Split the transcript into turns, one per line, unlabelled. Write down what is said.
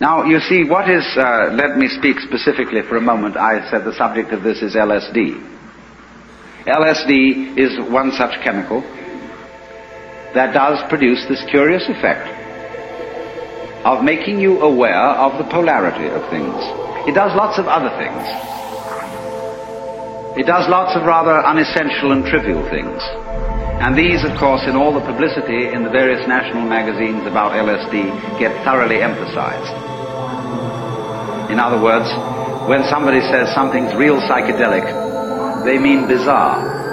Now, you see, what is, uh, let me speak specifically for a moment. I said the subject of this is LSD. LSD is one such chemical that does produce this curious effect of making you aware of the polarity of things. It does lots of other things. It does lots of rather unessential and trivial things. And these, of course, in all the publicity in the various national magazines about LSD, get thoroughly emphasized. In other words, when somebody says something's real psychedelic, they mean bizarre.